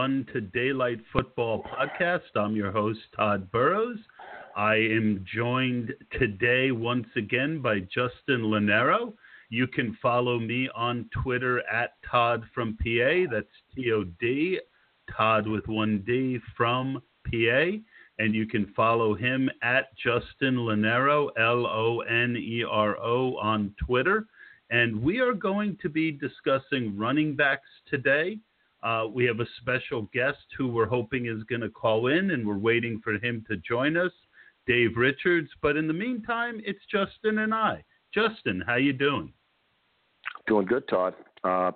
Run to Daylight Football Podcast. I'm your host, Todd Burrows. I am joined today once again by Justin Lonero. You can follow me on Twitter at Todd from PA. That's T O D, Todd with one D from PA. And you can follow him at Justin Lonero, L O N E R O, on Twitter and we are going to be discussing running backs today. Uh, we have a special guest who we're hoping is going to call in, and we're waiting for him to join us, Dave Richards. But in the meantime, it's Justin and I. Justin, how you doing? Doing good, Todd. Uh,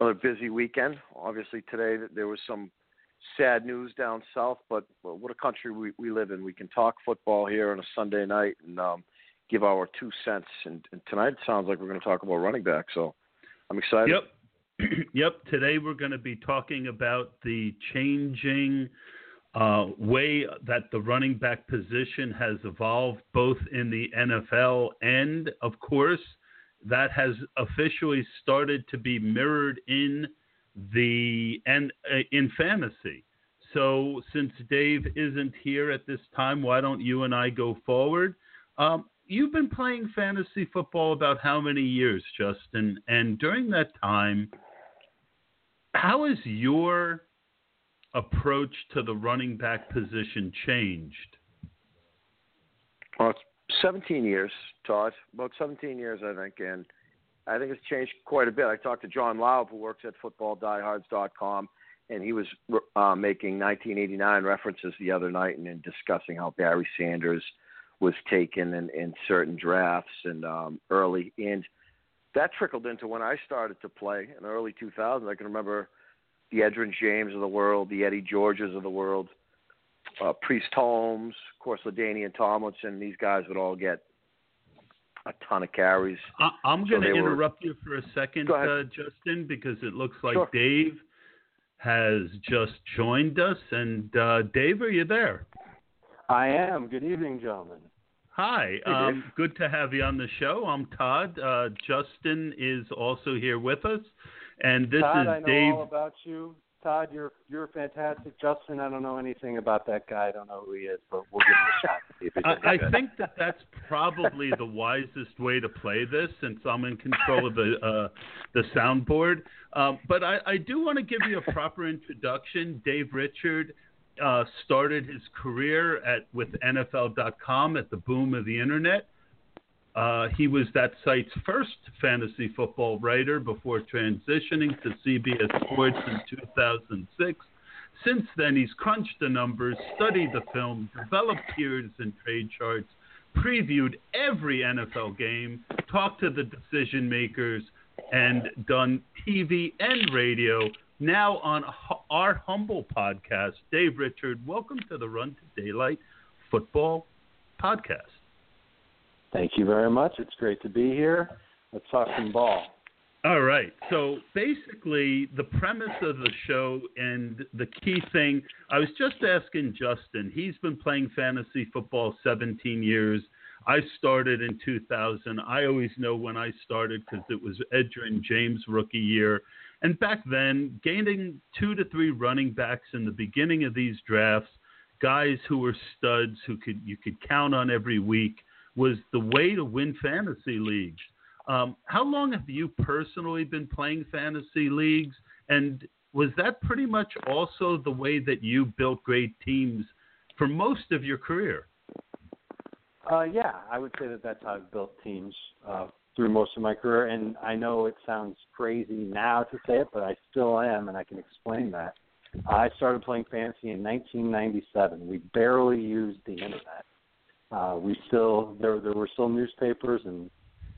another busy weekend. Obviously, today there was some sad news down south, but what a country we, we live in. We can talk football here on a Sunday night and um, give our two cents. And, and tonight it sounds like we're going to talk about running back. So I'm excited. Yep. yep. Today we're going to be talking about the changing uh, way that the running back position has evolved, both in the NFL and, of course, that has officially started to be mirrored in the and uh, in fantasy. So, since Dave isn't here at this time, why don't you and I go forward? Um, you've been playing fantasy football about how many years, Justin? And during that time, how has your approach to the running back position changed? Well, it's 17 years, Todd. About 17 years, I think, and I think it's changed quite a bit. I talked to John Laub, who works at FootballDiehards.com, and he was uh, making 1989 references the other night and, and discussing how Barry Sanders was taken in, in certain drafts and um, early. And that trickled into when I started to play in the early 2000s. I can remember the Edgerrin James of the world, the Eddie Georges of the world, uh, Priest Holmes, of course, LaDainian Tomlinson. These guys would all get a ton of carries. I, I'm So going to they were- interrupt you for a second, uh, Justin, because it looks like Sure. Dave has just joined us. And uh, Dave, are you there? I am. Good evening, gentlemen. Hi, um, good to have you on the show. I'm Todd. Uh, Justin is also here with us, and this Todd, is I know Dave. all about you. Todd, you're you're fantastic. Justin, I don't know anything about that guy. I don't know who he is, but we'll give him a shot. See if he's I, I think that that's probably the wisest way to play this, since I'm in control of the uh, the soundboard. Um, but I, I do want to give you a proper introduction. Dave Richard uh, started his career at with NFL.com at the boom of the internet. Uh, he was that site's first fantasy football writer before transitioning to CBS Sports in 2006. Since then, he's crunched the numbers, studied the film, developed tiers and trade charts, previewed every NFL game, talked to the decision makers, and done TV and radio. Now on our humble podcast, Dave Richard, welcome to the Run to Daylight Football Podcast. Thank you very much. It's great to be here. Let's talk some ball. All right. So basically, the premise of the show and the key thing, I was just asking Justin. He's been playing fantasy football 17 years. I started in 2000. I always know when I started because it was Edgerrin James' rookie year. And back then, gaining two to three running backs in the beginning of these drafts, guys who were studs who could you could count on every week, was the way to win fantasy leagues. Um, how long have you personally been playing fantasy leagues? And was that pretty much also the way that you built great teams for most of your career? Uh, yeah, I would say that that's how I've built teams uh, through most of my career. And I know it sounds crazy now to say it, but I still am, and I can explain that. I started playing fantasy in 1997. We barely used the internet. Uh, we still there there were still newspapers and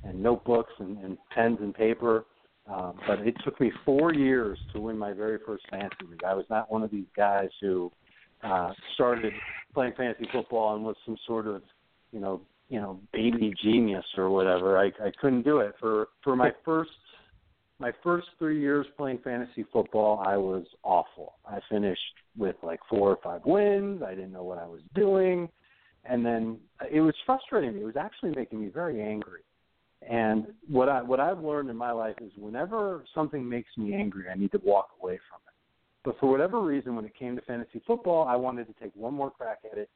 and notebooks and, and pens and paper. Um, but it took me four years to win my very first fantasy league. I was not one of these guys who uh, started playing fantasy football and was some sort of, you know, you know, baby genius or whatever. I, I couldn't do it for for my first my first three years playing fantasy football. I was awful. I finished with like four or five wins. I didn't know what I was doing, and then it was frustrating me. It was actually making me very angry and what I what I've learned in my life is whenever something makes me angry, I need to walk away from it. But for whatever reason, when it came to fantasy football, I wanted to take one more crack at it.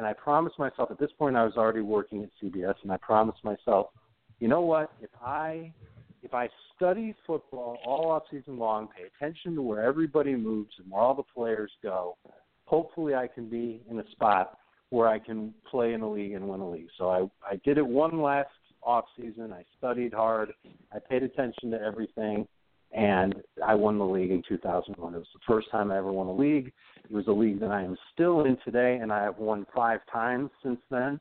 And I promised myself at this point I was already working at CBS, and I promised myself, you know what? If I if I study football all off season long, pay attention to where everybody moves and where all the players go, hopefully I can be in a spot where I can play in a league and win a league. So I I did it one last off season. I studied hard. I paid attention to everything, and I won the league in 2001. It was the first time I ever won a league. It was a league that I am still in today, and I have won five times since then.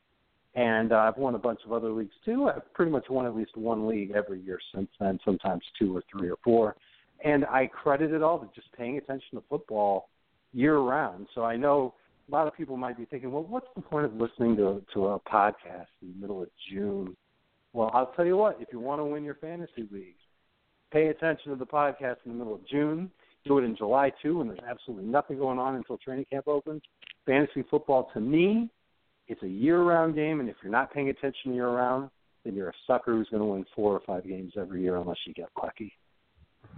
And uh, I've won a bunch of other leagues too. I've pretty much won at least one league every year since then, sometimes two or three or four. And I credit it all to just paying attention to football year round. So I know a lot of people might be thinking, well, what's the point of listening to to a podcast in the middle of June well, I'll tell you what, if you want to win your fantasy league, pay attention to the podcast in the middle of June. Do it in July too, when there's absolutely nothing going on until training camp opens. Fantasy football, to me, it's a year-round game, and if you're not paying attention year-round, then you're a sucker who's going to win four or five games every year unless you get lucky.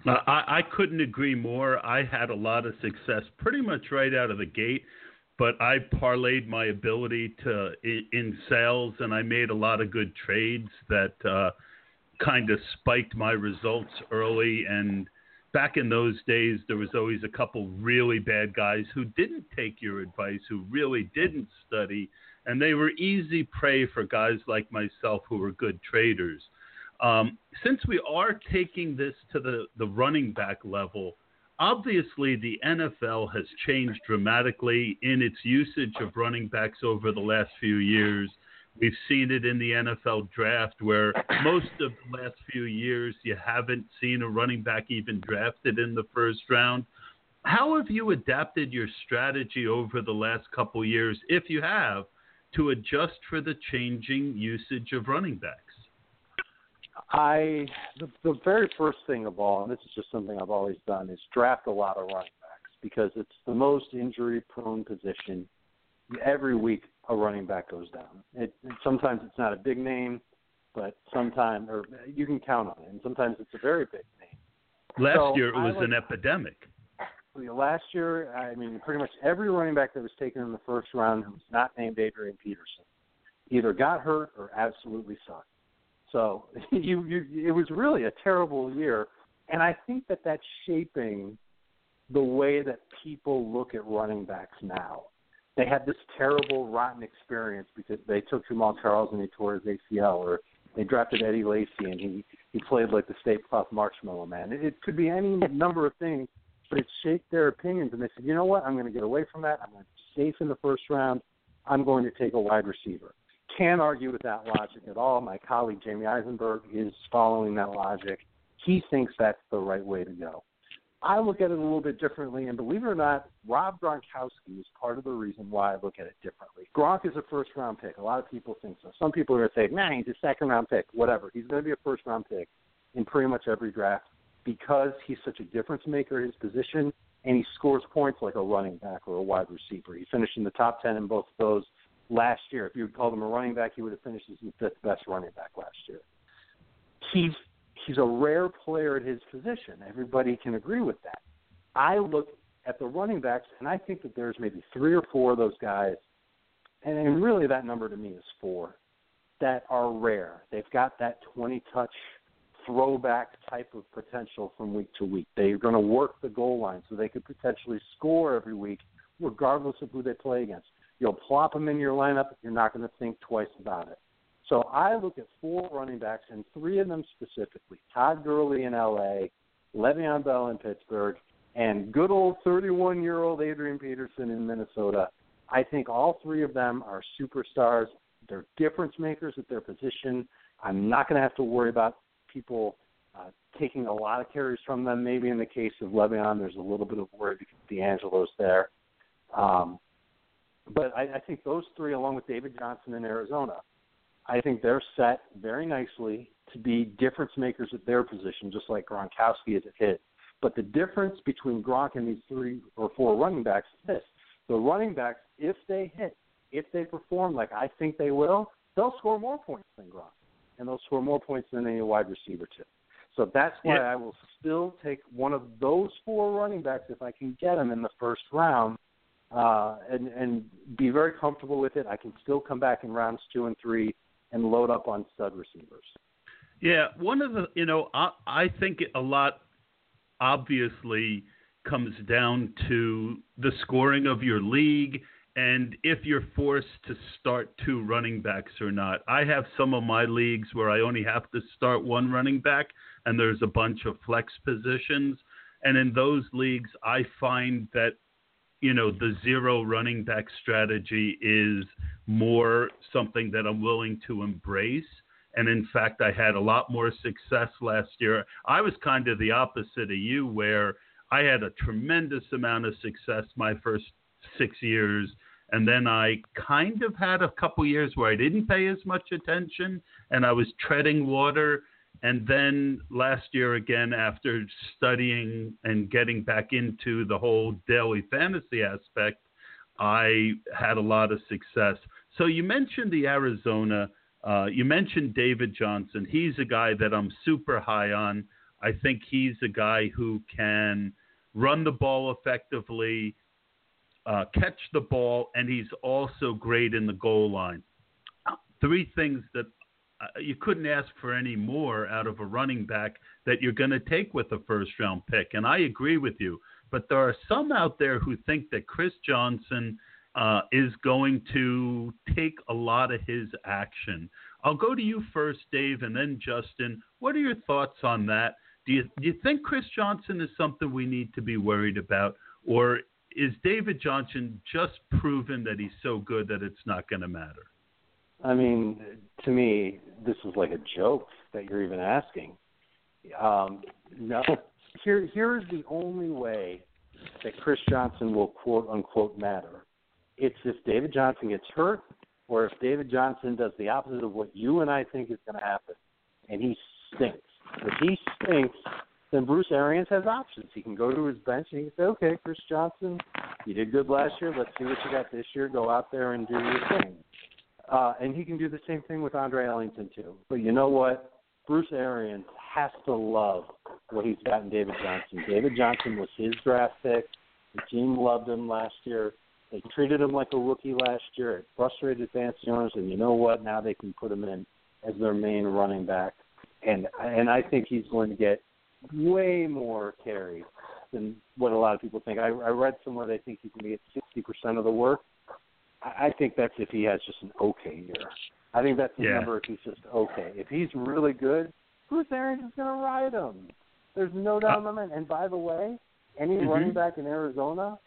Uh, I, I couldn't agree more. I had a lot of success pretty much right out of the gate but I parlayed my ability to in, in sales, and I made a lot of good trades that uh, kind of spiked my results early. And back in those days, there was always a couple really bad guys who didn't take your advice, who really didn't study, and they were easy prey for guys like myself who were good traders. Um, since we are taking this to the, the running back level, obviously the NFL has changed dramatically in its usage of running backs over the last few years. We've seen it in the NFL draft where most of the last few years you haven't seen a running back even drafted in the first round. How have you adapted your strategy over the last couple years, if you have, to adjust for the changing usage of running backs? I the, the very first thing of all, and this is just something I've always done, is draft a lot of running backs because it's the most injury-prone position. Every week, a running back goes down. It, sometimes it's not a big name, but sometimes, or you can count on it, and sometimes it's a very big name. Last so year, it was like, an epidemic. Last year, I mean, pretty much every running back that was taken in the first round who was not named Adrian Peterson either got hurt or absolutely sucked. So you, you, it was really a terrible year, and I think that that's shaping the way that people look at running backs now. They had this terrible, rotten experience because they took Jamaal Charles and he tore his ACL, or they drafted Eddie Lacy and he he played like the Stay Puft Marshmallow Man. It, it could be any number of things, but it shaped their opinions, and they said, you know what, I'm going to get away from that. I'm going to be safe in the first round. I'm going to take a wide receiver can't argue with that logic at all. My colleague Jamie Eisenberg is following that logic. He thinks that's the right way to go. I look at it a little bit differently, and believe it or not, Rob Gronkowski is part of the reason why I look at it differently. Gronk is a first round pick. A lot of people think so. Some people are going to say, nah, he's a second round pick, whatever. He's going to be a first round pick in pretty much every draft because he's such a difference maker at his position and he scores points like a running back or a wide receiver. He finished in the top 10 in both of those last year. If you would call him a running back, he would have finished as the fifth best running back last year. He's he's a rare player at his position. Everybody can agree with that. I look at the running backs, and I think that there's maybe three or four of those guys, and, really that number to me is four, that are rare. They've got that 20 touch throwback type of potential from week to week. They're going to work the goal line so they could potentially score every week, regardless of who they play against You'll plop them in your lineup. You're not going to think twice about it. So I look at four running backs, and three of them specifically Todd Gurley in LA, Le'Veon Bell in Pittsburgh, and good old 31 year old Adrian Peterson in Minnesota. I think all three of them are superstars. They're difference makers at their position. I'm not going to have to worry about people uh, taking a lot of carries from them. Maybe in the case of Le'Veon, there's a little bit of worry because DeAngelo's there. Um, but I, I think those three, along with David Johnson in Arizona, I think they're set very nicely to be difference makers at their position, just like Gronkowski is at his. But the difference between Gronk and these three or four running backs is this: the running backs, if they hit, if they perform like I think they will, they'll score more points than Gronk, and they'll score more points than any wide receiver too. So that's why Yeah. I will still take one of those four running backs if I can get them in the first round, uh, and and be very comfortable with it. I can still come back in rounds two and three and load up on stud receivers. Yeah, one of the you know I I think a lot obviously comes down to the scoring of your league and if you're forced to start two running backs or not. I have some of my leagues where I only have to start one running back and there's a bunch of flex positions and in those leagues I find that you know the zero running back strategy is more something that I'm willing to embrace and in fact, I had a lot more success last year. I was kind of the opposite of you, where I had a tremendous amount of success my first six years. And then I kind of had a couple years where I didn't pay as much attention and I was treading water. And then last year, again, after studying and getting back into the whole daily fantasy aspect, I had a lot of success. So you mentioned the Arizona. Uh, you mentioned David Johnson. He's a guy that I'm super high on. I think he's a guy who can run the ball effectively, uh, catch the ball, and he's also great in the goal line. Three things that you couldn't ask for any more out of a running back that you're going to take with a first round pick. And I agree with you. But there are some out there who think that Chris Johnson uh, is going to take a lot of his action. I'll go to you first, Dave, and then Justin. What are your thoughts on that? Do you, do you think Chris Johnson is something we need to be worried about, or is David Johnson just proven that he's so good that it's not going to matter? I mean, to me, this is like a joke that you're even asking. Um, no, here here's the only way that Chris Johnson will quote unquote matter. It's if David Johnson gets hurt, or if David Johnson does the opposite of what you and I think is going to happen, and he stinks. If he stinks, then Bruce Arians has options. He can go to his bench and he can say, "Okay, Chris Johnson, you did good last year. Let's see what you got this year. Go out there and do your thing." Uh, and he can do the same thing with Andre Ellington too. But you know what? Bruce Arians has to love what he's got in David Johnson. David Johnson was his draft pick. The team loved him last year. They treated him like a rookie last year. It frustrated fantasy owners, and you know what? Now they can put him in as their main running back, and and I think he's going to get way more carries than what a lot of people think. I, I read somewhere they think he can get sixty percent of the work. I, I think that's if he has just an okay year. I think that's the Yeah. number if he's just okay. If he's really good, Bruce Arians is going to ride him. There's no doubt in my mind. And by the way, any Mhm. running back in Arizona,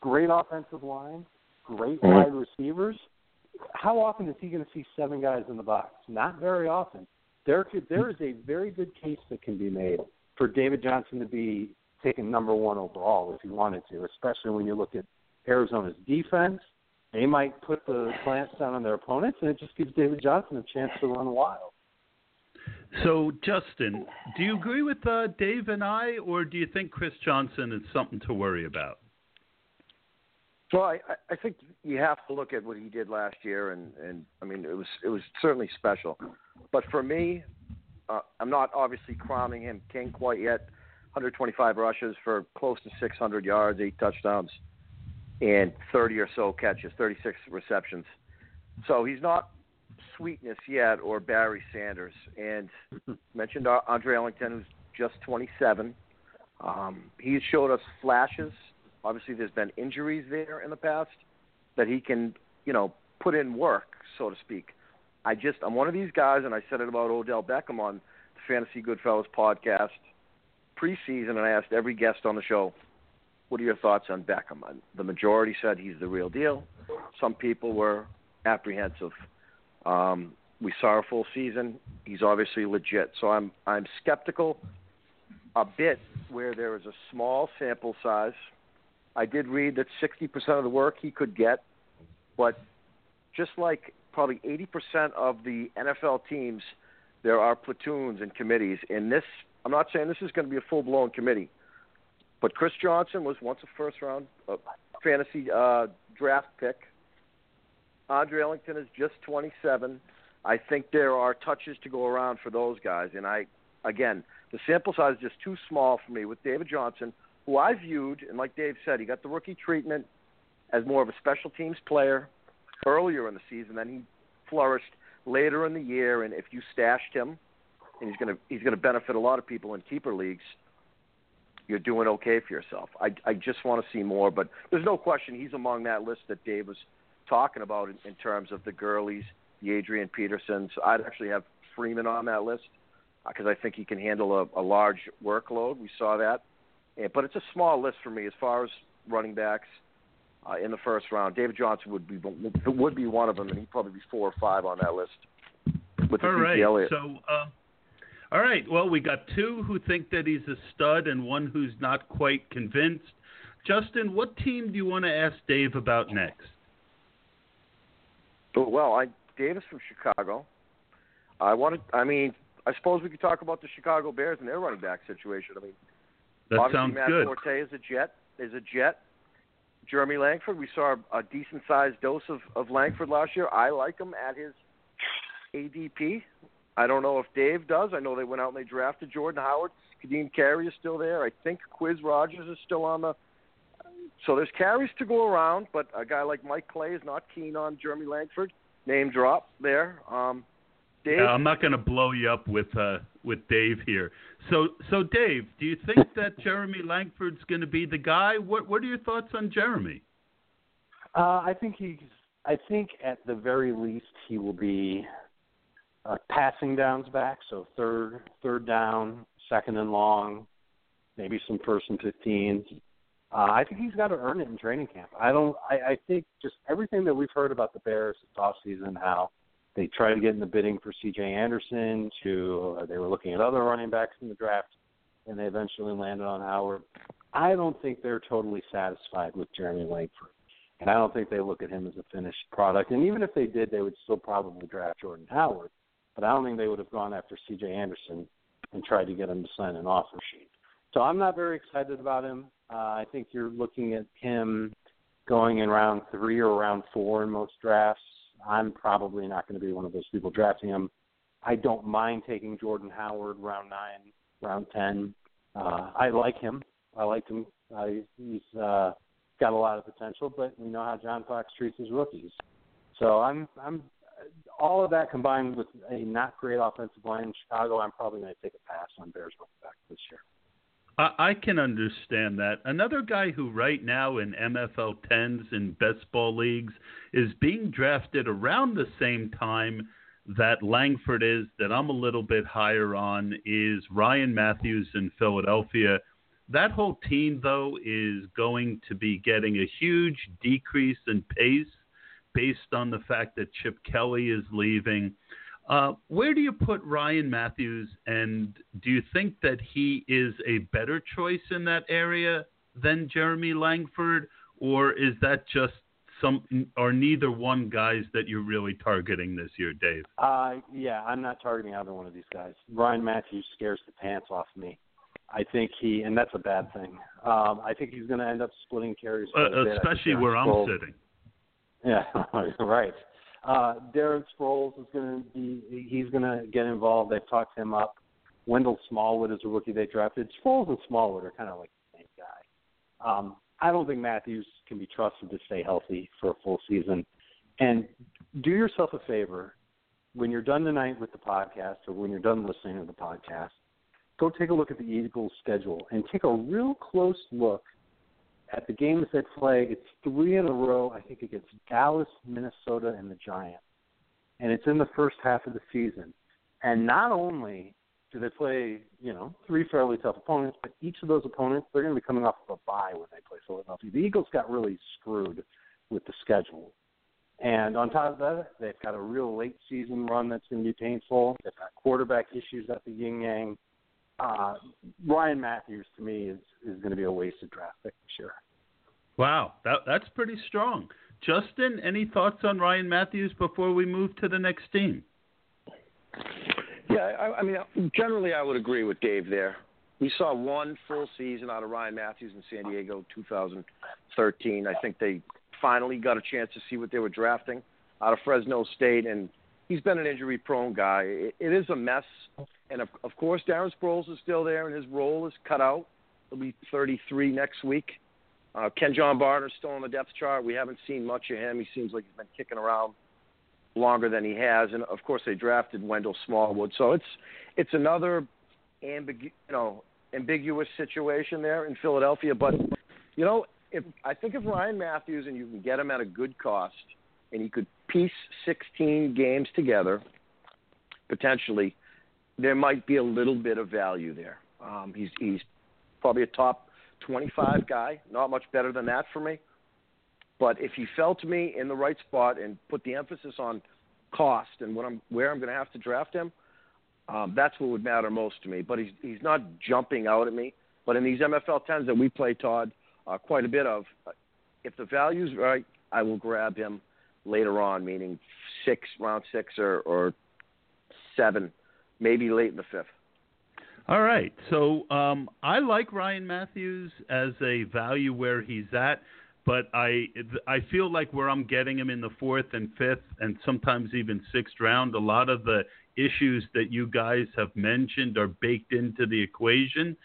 great offensive line, great Mhm. wide receivers. How often is he going to see seven guys in the box? Not very often. There could there is a very good case that can be made for David Johnson to be taken number one overall if he wanted to, especially when you look at Arizona's defense. They might put the clamps down on their opponents, and it just gives David Johnson a chance to run wild. So, Justin, do you agree with uh, Dave and I, or do you think Chris Johnson is something to worry about? Well, I, I- I think you have to look at what he did last year, and and I mean it was it was certainly special. But for me, uh, I'm not obviously crowning him king quite yet. 125 rushes for close to 600 yards, eight touchdowns, and 30 or so catches, 36 receptions. So he's not sweetness yet or Barry Sanders. And mentioned Andre Ellington, who's just 27. Um, he's showed us flashes. Obviously, there's been injuries there in the past that he can you know, put in work, so to speak. I just I'm one of these guys, and I said it about Odell Beckham on the Fantasy Goodfellas podcast preseason, and I asked every guest on the show, "What are your thoughts on Beckham?" The majority said he's the real deal. Some people were apprehensive. Um, we saw a full season. He's obviously legit, so I'm I'm skeptical a bit where there is a small sample size. I did read that 60% of the work he could get, but just like probably 80% of the NFL teams, there are platoons and committees. In this, I'm not saying this is going to be a full blown committee, but Chris Johnson was once a first round uh, fantasy uh, draft pick. Andre Ellington is just 27. I think there are touches to go around for those guys, and I, again, the sample size is just too small for me with David Johnson, who I viewed, and like Dave said, he got the rookie treatment as more of a special teams player earlier in the season. Then he flourished later in the year, and if you stashed him, and he's going to he's going to benefit a lot of people in keeper leagues. You're doing okay for yourself. I I just want to see more, but there's no question he's among that list that Dave was talking about in, in terms of the Gurleys, the Adrian Petersons. I'd actually have Freeman on that list because I think he can handle a, a large workload. We saw that, and, but it's a small list for me as far as running backs uh, in the first round. David Johnson would be would be one of them, and he'd probably be four or five on that list. With all right, Elliott. so uh, all right. Well, we got two who think that he's a stud, and one who's not quite convinced. Justin, what team do you want to ask Dave about next? Oh, well, I Davis from Chicago. I wanted. I mean, I suppose we could talk about the Chicago Bears and their running back situation. I mean, that obviously sounds Matt good. Forte is a jet. Is a jet. Jeremy Langford, we saw a decent sized dose of, of Langford last year. I like him at his ADP. I don't know if Dave does. I know they went out and they drafted Jordan Howard. Ka'Deem Carey is still there. I think Quizz Rodgers is still on the. So there's carries to go around, but a guy like Mike Clay is not keen on Jeremy Langford. Name drop there. Um, Dave, Uh, I'm not going to blow you up with uh, with Dave here. So, so Dave, do you think that Jeremy Langford's going to be the guy? What What are your thoughts on Jeremy? Uh, I think he's. I think at the very least he will be a passing downs back, so third third down, second and long, maybe some first and fifteens. Uh, I think he's got to earn it in training camp. I don't. I, I think just everything that we've heard about the Bears this off season, how they tried to get in the bidding for C.J. Anderson, to uh, they were looking at other running backs in the draft, and they eventually landed on Howard. I don't think they're totally satisfied with Jeremy Langford and I don't think they look at him as a finished product. And even if they did, they would still probably draft Jordan Howard. But I don't think they would have gone after C.J. Anderson and tried to get him to sign an offer sheet. So I'm not very excited about him. Uh, I think you're looking at him going in round three or round four in most drafts. I'm probably not going to be one of those people drafting him. I don't mind taking Jordan Howard round nine, round ten. Uh, I like him. I like him. Uh, he's uh, got a lot of potential, but we know how John Fox treats his rookies. So I'm I'm all of that combined with a not great offensive line in Chicago, I'm probably going to take a pass on Bears running back this year. I, can understand that. Another guy who right now in MFL 10s and best ball leagues is being drafted around the same time that Langford is, that I'm a little bit higher on, is Ryan Mathews in Philadelphia. That whole team, though, is going to be getting a huge decrease in pace based on the fact that Chip Kelly is leaving. Uh, where do you put Ryan Mathews, and do you think that he is a better choice in that area than Jeremy Langford, or is that just some, or neither one guys that you're really targeting this year, Dave? Uh, yeah, I'm not targeting either one of these guys. Ryan Mathews scares the pants off me. I think he, and that's a bad thing. Um, I think he's going to end up splitting carries, Uh, bit. I think especially where I'm sitting. Yeah, right. Uh, Darren Sproles is going to be, he's going to get involved. They've talked him up. Wendell Smallwood is a rookie they drafted. Sproles and Smallwood are kind of like the same guy. Um, I don't think Mathews can be trusted to stay healthy for a full season. And do yourself a favor when you're done tonight with the podcast or when you're done listening to the podcast, go take a look at the Eagles' schedule and take a real close look at the games they play, it's three in a row. I think against Dallas, Minnesota, and the Giants, and it's in the first half of the season. And not only do they play, you know, three fairly tough opponents, but each of those opponents they're going to be coming off of a bye when they play Philadelphia. The Eagles got really screwed with the schedule. And on top of that, they've got a real late season run that's going to be painful. They've got quarterback issues at the yin yang. Uh, Ryan Mathews to me is is going to be a wasted draft pick for sure. Wow, that that's pretty strong. Justin, any thoughts on Ryan Mathews before we move to the next team? Yeah, I, I mean, generally I would agree with Dave there. We saw one full season out of Ryan Mathews in San Diego, 2013. I think they finally got a chance to see what they were drafting out of Fresno State, and he's been an injury-prone guy. It, it is a mess, and of, of course, Darren Sproles is still there, and his role is cut out. He'll be 33 next week. Uh, Kenjon Barner's still on the depth chart. We haven't seen much of him. He seems like he's been kicking around longer than he has, and of course they drafted Wendell Smallwood. So it's it's another ambigu- you know ambiguous situation there in Philadelphia. But you know, if I think if Ryan Mathews and you can get him at a good cost, and you could piece 16 games together, potentially, there might be a little bit of value there. Um, he's he's probably a top 25 guy, not much better than that for me. But if he fell to me in the right spot and put the emphasis on cost and what I'm where I'm going to have to draft him, um, that's what would matter most to me. But he's he's not jumping out at me. But in these MFL tens that we play, Todd, uh, quite a bit of, uh, if the value's right, I will grab him later on, meaning six round six or or seven, maybe late in the fifth. All right. So um, I like Ryan Mathews as a value where he's at but I I feel like where I'm getting him in the fourth and fifth and sometimes even sixth round, a lot of the issues that you guys have mentioned are baked into the equation.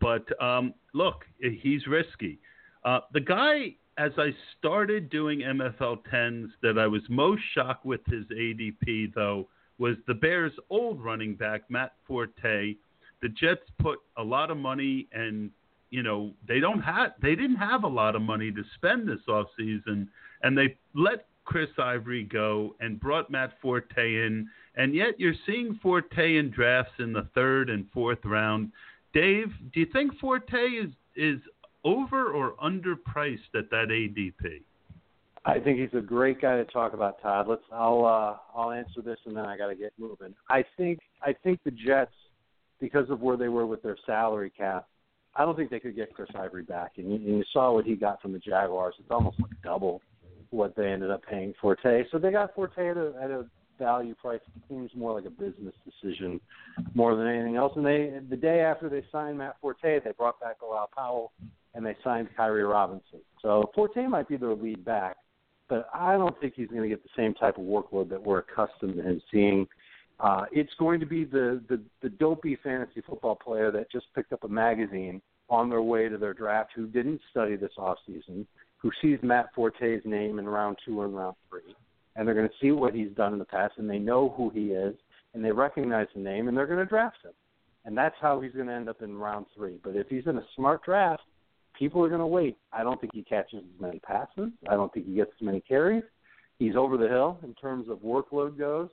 But um, look, he's risky. Uh, the guy, as I started doing MFL tens, that I was most shocked with his ADP though was the Bears' old running back Matt Forte. The Jets put a lot of money and you know they don't have they didn't have a lot of money to spend this off season, and they let Chris Ivory go and brought Matt Forte in, and yet you're seeing Forte in drafts in the third and fourth round. Dave, do you think Forte is is over or underpriced at that ADP? I think he's a great guy to talk about, Todd. Let's I'll uh, I'll answer this and then I got to get moving. I think I think the Jets, because of where they were with their salary cap, I don't think they could get Chris Ivory back. And you, and you saw what he got from the Jaguars. It's almost like double what they ended up paying Forte. So they got Forte at a, at a value price. It seems more like a business decision more than anything else. And they the day after they signed Matt Forte, they brought back Bilal Powell and they signed Khiry Robinson. So Forte might be their lead back, but I don't think he's going to get the same type of workload that we're accustomed to him seeing uh, it's going to be the, the the dopey fantasy football player that just picked up a magazine on their way to their draft who didn't study this off season, who sees Matt Forte's name in round two and round three, and they're going to see what he's done in the past, and they know who he is, and they recognize the name, and they're going to draft him, and that's how he's going to end up in round three. But if he's in a smart draft, people are going to wait. I don't think he catches as many passes. I don't think he gets as many carries. He's over the hill in terms of workload goes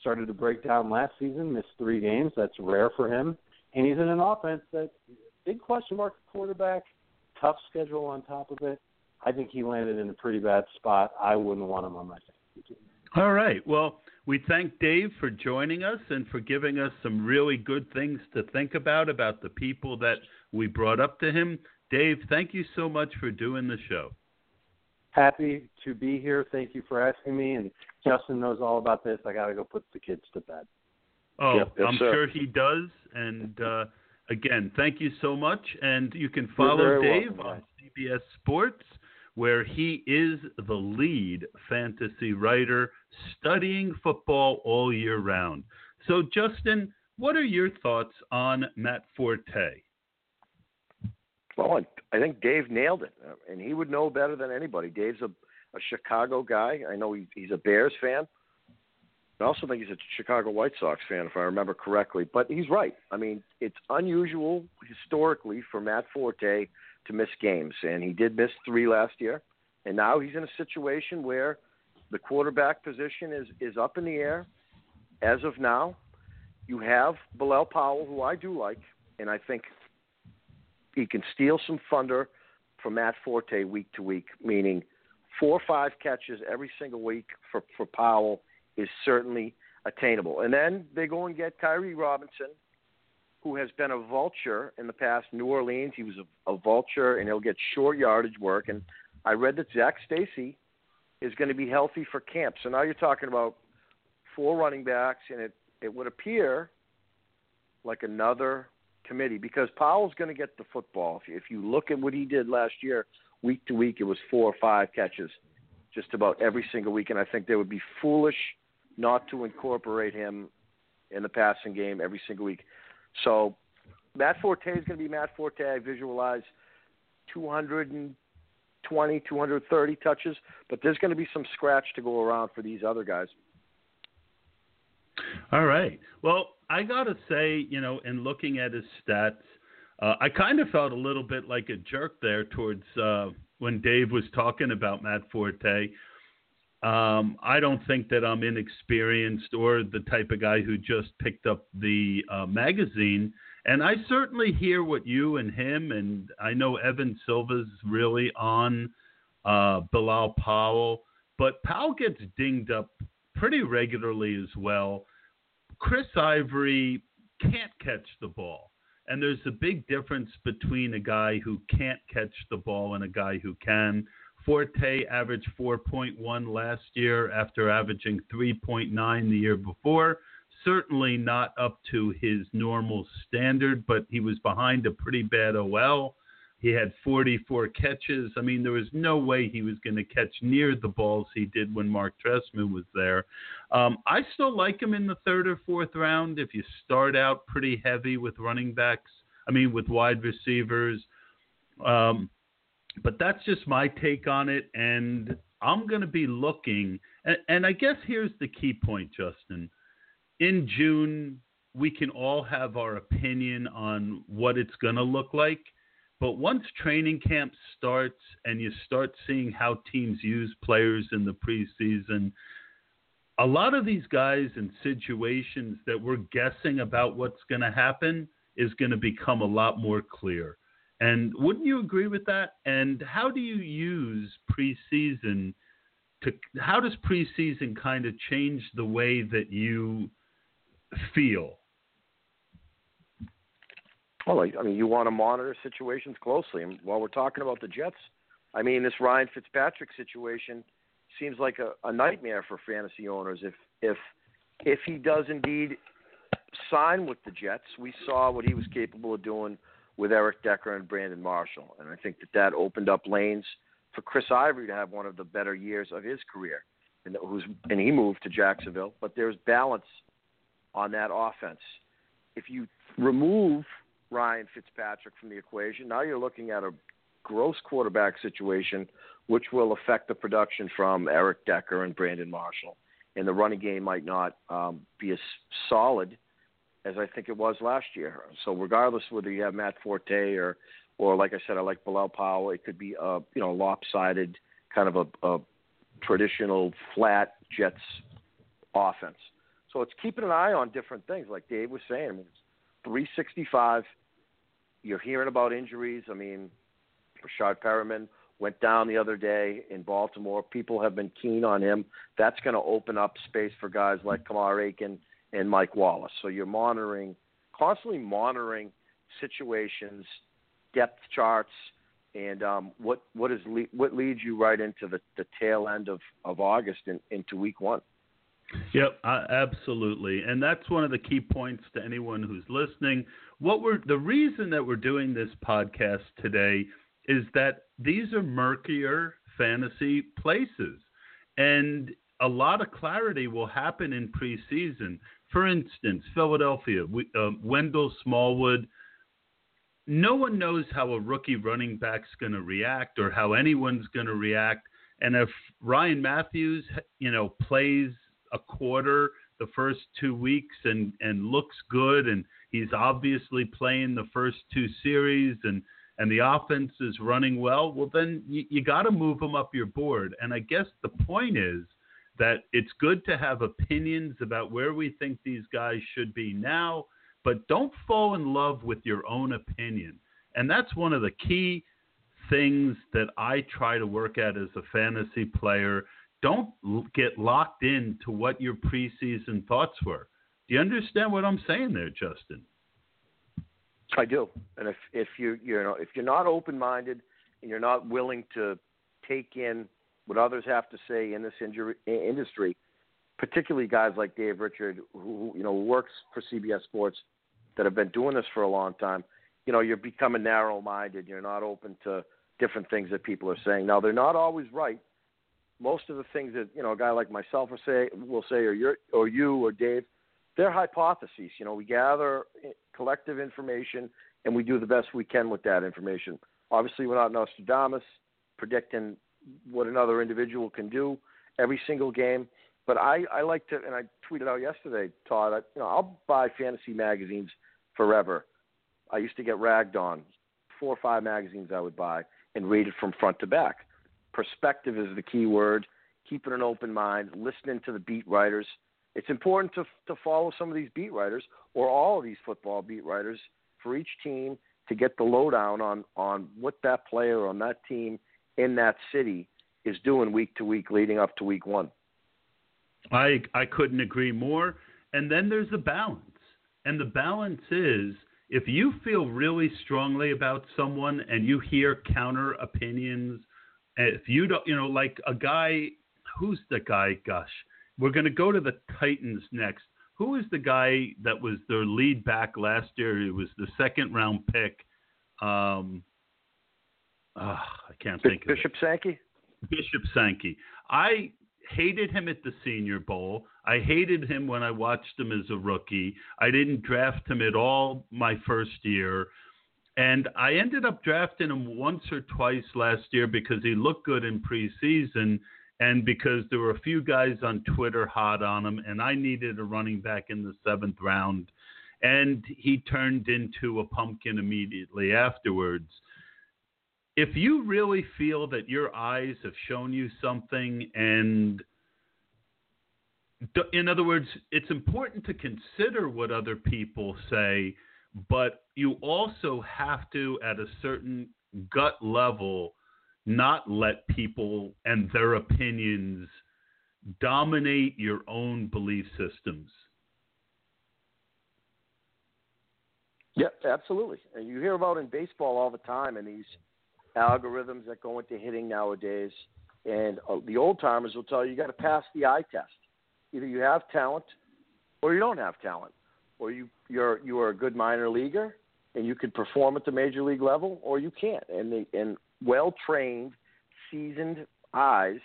started to break down last season, missed three games. That's rare for him. And he's in an offense that big question mark quarterback, tough schedule on top of it. I think he landed in a pretty bad spot. I wouldn't want him on my team. All right. Well, we thank Dave for joining us and for giving us some really good things to think about about the people that we brought up to him. Dave, thank you so much for doing the show. Happy to be here. Thank you for asking me. And Justin knows all about this. I got to go put the kids to bed. Oh, Yep, yes, I'm sir. sure he does. And uh, again, thank you so much. And you can follow Dave welcome, on CBS Sports, where he is the lead fantasy writer studying football all year round. So, Justin, what are your thoughts on Matt Forte? Well, I, think Dave nailed it, uh, and he would know better than anybody. Dave's a, a Chicago guy. I know he, he's a Bears fan. I also think he's a Chicago White Sox fan, if I remember correctly. But he's right. I mean, it's unusual historically for Matt Forte to miss games, and he did miss three last year. And now he's in a situation where the quarterback position is is up in the air. As of now, you have Bilal Powell, who I do like, and I think he can steal some thunder from Matt Forte week to week, meaning four or five catches every single week for, for Powell is certainly attainable. And then they go and get Khiry Robinson, who has been a vulture in the past. New Orleans, he was a, a vulture, and he'll get short yardage work. And I read that Zac Stacy is going to be healthy for camp. So now you're talking about four running backs, and it, it would appear like another committee because Powell's going to get the football. If you, if you look at what he did last year, week to week, it was four or five catches just about every single week. And I think they would be foolish not to incorporate him in the passing game every single week. So Matt Forte is going to be Matt Forte. I visualize 220, 230 touches, but there's going to be some scratch to go around for these other guys. All right. Well, I got to say, you know, in looking at his stats, uh, I kind of felt a little bit like a jerk there towards uh, when Dave was talking about Matt Forte. Um, I don't think that I'm inexperienced or the type of guy who just picked up the uh, magazine. And I certainly hear what you and him, and I know Evan Silva's really on uh, Bilal Powell, but Powell gets dinged up pretty regularly as well. Chris Ivory can't catch the ball. And there's a big difference between a guy who can't catch the ball and a guy who can. Forte averaged 4.1 last year after averaging 3.9 the year before. Certainly not up to his normal standard, but he was behind a pretty bad OL. He had 44 catches. I mean, there was no way he was going to catch near the balls he did when Mark Trestman was there. Um, I still like him in the third or fourth round if you start out pretty heavy with running backs. I mean, with wide receivers. Um, but that's just my take on it. And I'm going to be looking. And, and I guess here's the key point, Justin. In June, we can all have our opinion on what it's going to look like. But once training camp starts and you start seeing how teams use players in the preseason, a lot of these guys in situations that we're guessing about what's going to happen is going to become a lot more clear. And wouldn't you agree with that? And how do you use preseason to how does preseason kind of change the way that you feel well, I mean, you want to monitor situations closely. And while we're talking about the Jets, I mean, this Ryan Fitzpatrick situation seems like a, a nightmare for fantasy owners. If if if he does indeed sign with the Jets, we saw what he was capable of doing with Eric Decker and Brandon Marshall, and I think that that opened up lanes for Chris Ivory to have one of the better years of his career, and who's and he moved to Jacksonville. But there's balance on that offense. If you remove Ryan Fitzpatrick from the equation. Now you're looking at a gross quarterback situation, which will affect the production from Eric Decker and Brandon Marshall. And the running game might not um, be as solid as I think it was last year. So regardless whether you have Matt Forte or, or like I said, I like Bilal Powell, it could be a you know lopsided kind of a, a traditional flat Jets offense. So it's keeping an eye on different things, like Dave was saying. I mean, 365. You're hearing about injuries. I mean, Breshad Perriman went down the other day in Baltimore. People have been keen on him. That's going to open up space for guys like Kamar Aiken and Mike Wallace. So you're monitoring, constantly monitoring situations, depth charts, and um, what what is le- what leads you right into the, the tail end of, of August and into week one. Yep, uh, absolutely, and that's one of the key points to anyone who's listening. What we're the reason that we're doing this podcast today is that these are murkier fantasy places, and a lot of clarity will happen in preseason. For instance, Philadelphia, we, uh, Wendell Smallwood. No one knows how a rookie running back's going to react or how anyone's going to react. And if Ryan Mathews, you know, plays a quarter the first two weeks and and looks good, and he's obviously playing the first two series, and and the offense is running well, well then you, you got to move him up your board. And I guess the point is that it's good to have opinions about where we think these guys should be now, but don't fall in love with your own opinion. And that's one of the key things that I try to work at as a fantasy player. Don't get locked into what your preseason thoughts were. Do you understand what I'm saying there, Justin? I do. And if if you you know if you're not open minded and you're not willing to take in what others have to say in this injury, industry, particularly guys like Dave Richard, who you know works for CBS Sports, that have been doing this for a long time. You know, you're becoming narrow-minded. You're not open to different things that people are saying. Now, they're not always right. Most of the things that you know a guy like myself will say, will say, or you or you or Dave, they're hypotheses. You know, we gather eh, collective information and we do the best we can with that information. Obviously, we're not Nostradamus predicting what another individual can do every single game. But I, I like to, and I tweeted out yesterday, Todd. I, you know, I'll buy fantasy magazines forever. I used to get ragged on four or five magazines I would buy and read it from front to back. Perspective is the key word. Keeping an open mind, listening to the beat writers. It's important to to follow some of these beat writers or all of these football beat writers for each team to get the lowdown on on what that player on that team in that city is doing week to week leading up to week one. I I couldn't agree more. And then there's the balance. And the balance is if you feel really strongly about someone and you hear counter opinions, if you don't, you know, like a guy, who's the guy? Gosh, we're going to go to the Titans next. Who is the guy that was their lead back last year? He was the second round pick. Um, uh, I can't think Bishop of it. Bishop Sankey. Bishop Sankey. I hated him at the Senior Bowl. I hated him when I watched him as a rookie. I didn't draft him at all my first year. And I ended up drafting him once or twice last year because he looked good in preseason and because there were a few guys on Twitter hot on him, and I needed a running back in the seventh round. And he turned into a pumpkin immediately afterwards if you really feel that your eyes have shown you something and in other words it's important to consider what other people say but you also have to at a certain gut level not let people and their opinions dominate your own belief systems yeah absolutely and you hear about in baseball all the time and these algorithms that go into hitting nowadays. And uh, the old timers will tell you you got to pass the eye test. Either you have talent or you don't have talent, or you you're you are a good minor leaguer and you can perform at the major league level, or you can't. And the and well trained, seasoned eyes,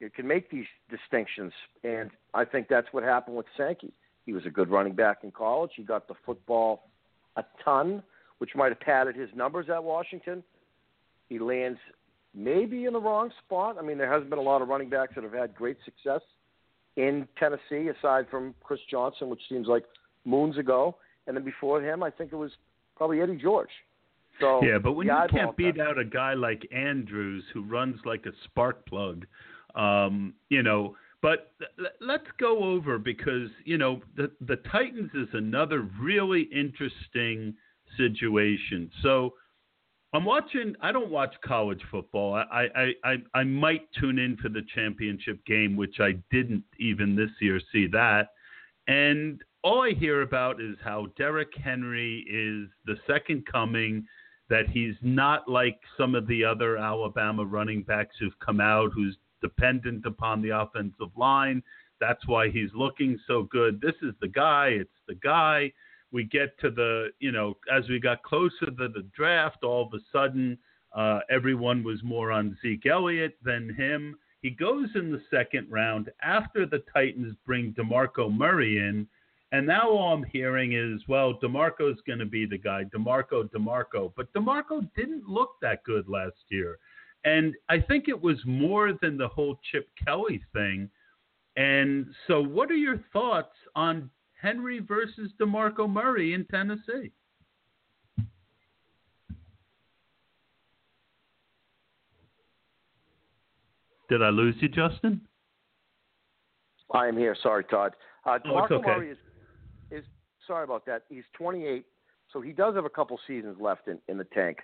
you can make these distinctions. And I think that's what happened with Sankey. He was a good running back in college. He got the football a ton, which might have padded his numbers at Washington. He lands maybe in the wrong spot. I mean, there hasn't been a lot of running backs that have had great success in Tennessee, aside from Chris Johnson, which seems like moons ago. And then before him, I think it was probably Eddie George. So yeah, but when you can't beat out a guy like Andrews who runs like a spark plug, um, you know. But let's go over because you know the the Titans is another really interesting situation. So I'm watching. I don't watch college football. I, I I I might tune in for the championship game, which I didn't even this year see that. And all I hear about is how Derrick Henry is the second coming. That he's not like some of the other Alabama running backs who've come out, who's dependent upon the offensive line. That's why he's looking so good. This is the guy. It's the guy we get to the, you know, as we got closer to the draft, all of a sudden uh, everyone was more on Zeke Elliott than him. He goes in the second round after the Titans bring DeMarco Murray in. And now all I'm hearing is, well, DeMarco's going to be the guy. DeMarco, DeMarco. But DeMarco didn't look that good last year. And I think it was more than the whole Chip Kelly thing. And so, what are your thoughts on Henry versus DeMarco Murray in Tennessee? Did I lose you, Justin? I am here. Sorry, Todd. Uh, Oh, DeMarco it's okay. Murray is, is sorry about that. He's 28, so he does have a couple seasons left in, in the tank.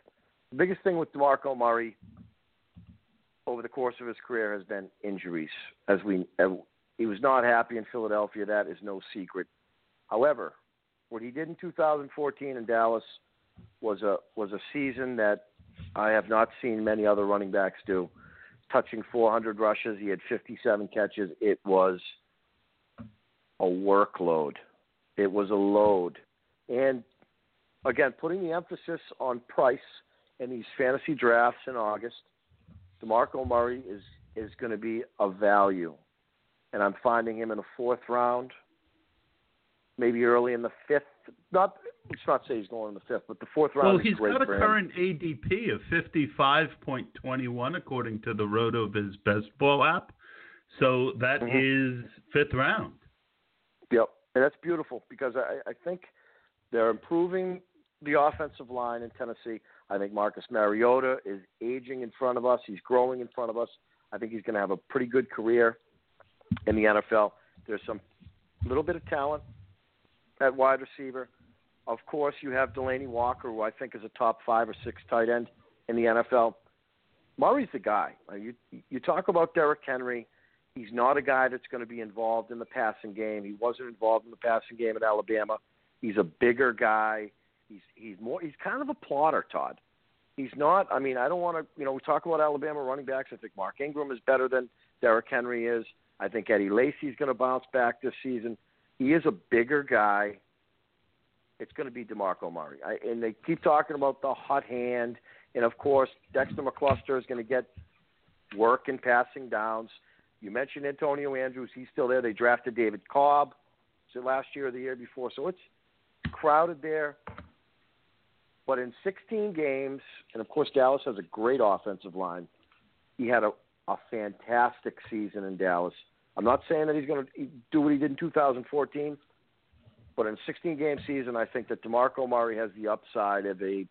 The biggest thing with DeMarco Murray over the course of his career has been injuries. As we, he was not happy in Philadelphia. That is no secret. However, what he did in 2014 in Dallas was a was a season that I have not seen many other running backs do. Touching 400 rushes, he had 57 catches. It was a workload. It was a load. And again, putting the emphasis on price in these fantasy drafts in August, DeMarco Murray is is going to be a value. And I'm finding him in the fourth round, maybe early in the fifth. Not let's not say he's going in the fifth, but the fourth round Well, is he's great got a current ADP of 55.21 according to the RotoViz Best Ball app. So that is Mhm. fifth round. And that's beautiful because I, I think they're improving the offensive line in Tennessee. I think Marcus Mariota is aging in front of us. He's growing in front of us. I think he's going to have a pretty good career in the NFL. There's some little bit of talent at wide receiver. Of course, you have Delanie Walker, who I think is a top five or six tight end in the NFL. Murray's the guy. You you talk about Derrick Henry. He's not a guy that's going to be involved in the passing game. He wasn't involved in the passing game at Alabama. He's a bigger guy. He's he's more he's kind of a plotter, Todd. He's not. I mean, I don't want to. You know, we talk about Alabama running backs. I think Mark Ingram is better than Derrick Henry is. I think Eddie Lacy's going to bounce back this season. He is a bigger guy. It's going to be Demarco Murray, I, and they keep talking about the hot hand, and of course Dexter McCluster is going to get work in passing downs. You mentioned Antonio Andrews; he's still there. They drafted David Cobb, it last year or the year before? So it's crowded there. But in 16 games, and of course Dallas has a great offensive line. He had a, a fantastic season in Dallas. I'm not saying that he's going to do what he did in 2014, but in a 16 game season, I think that DeMarco Murray has the upside of a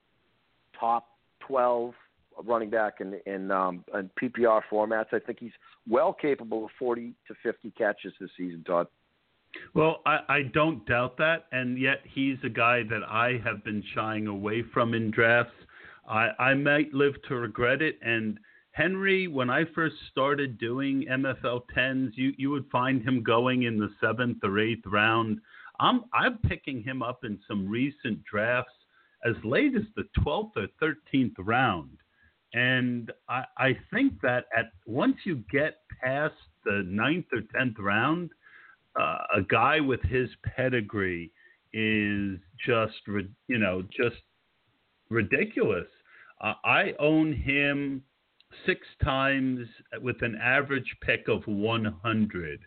top 12 running back in in, um, in PPR formats. I think he's well capable of 40 to 50 catches this season, Todd. Well, I, I don't doubt that, and yet he's a guy that I have been shying away from in drafts. I, I might live to regret it. And Henry, when I first started doing MFL tens, you you would find him going in the seventh or eighth round. I'm I'm picking him up in some recent drafts as late as the twelfth or thirteenth round. And I, I think that at once you get past the ninth or tenth round, uh, a guy with his pedigree is just you know just ridiculous. Uh, I own him six times with an average pick of 100.